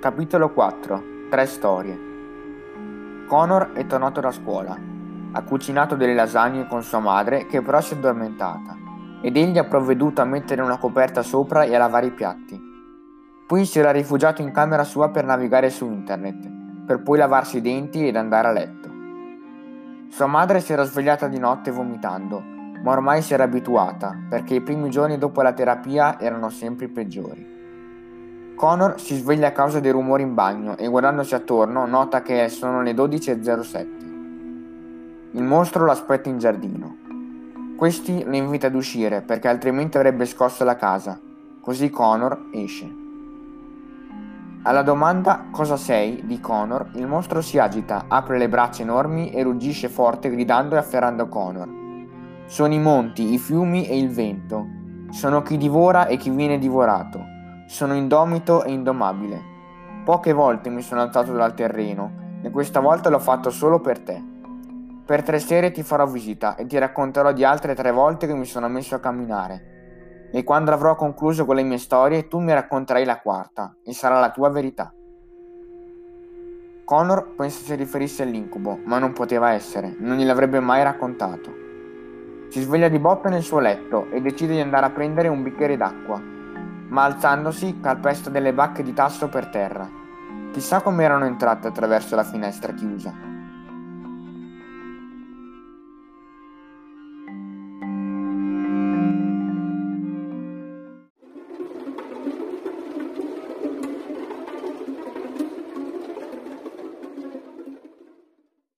Capitolo 4 Tre storie Connor è tornato da scuola. Ha cucinato delle lasagne con sua madre, che però si è addormentata, ed egli ha provveduto a mettere una coperta sopra e a lavare i piatti. Poi si era rifugiato in camera sua per navigare su internet, per poi lavarsi i denti ed andare a letto. Sua madre si era svegliata di notte vomitando, ma ormai si era abituata, perché i primi giorni dopo la terapia erano sempre i peggiori. Connor si sveglia a causa dei rumori in bagno e guardandosi attorno nota che sono le 12.07. Il mostro lo aspetta in giardino. Questi lo invita ad uscire perché altrimenti avrebbe scosso la casa, così Connor esce. Alla domanda cosa sei di Connor, il mostro si agita, apre le braccia enormi e ruggisce forte gridando e afferrando Connor. Sono i monti, i fiumi e il vento. Sono chi divora e chi viene divorato. Sono indomito e indomabile. Poche volte mi sono alzato dal terreno e questa volta l'ho fatto solo per te. Per tre sere ti farò visita e ti racconterò di altre tre volte che mi sono messo a camminare e quando avrò concluso con le mie storie tu mi racconterai la quarta e sarà la tua verità. Connor pensa si riferisse all'incubo, ma non poteva essere, non gliel'avrebbe mai raccontato. Si sveglia di botte nel suo letto e decide di andare a prendere un bicchiere d'acqua, ma alzandosi calpesta delle bacche di tasso per terra. Chissà come erano entrate attraverso la finestra chiusa.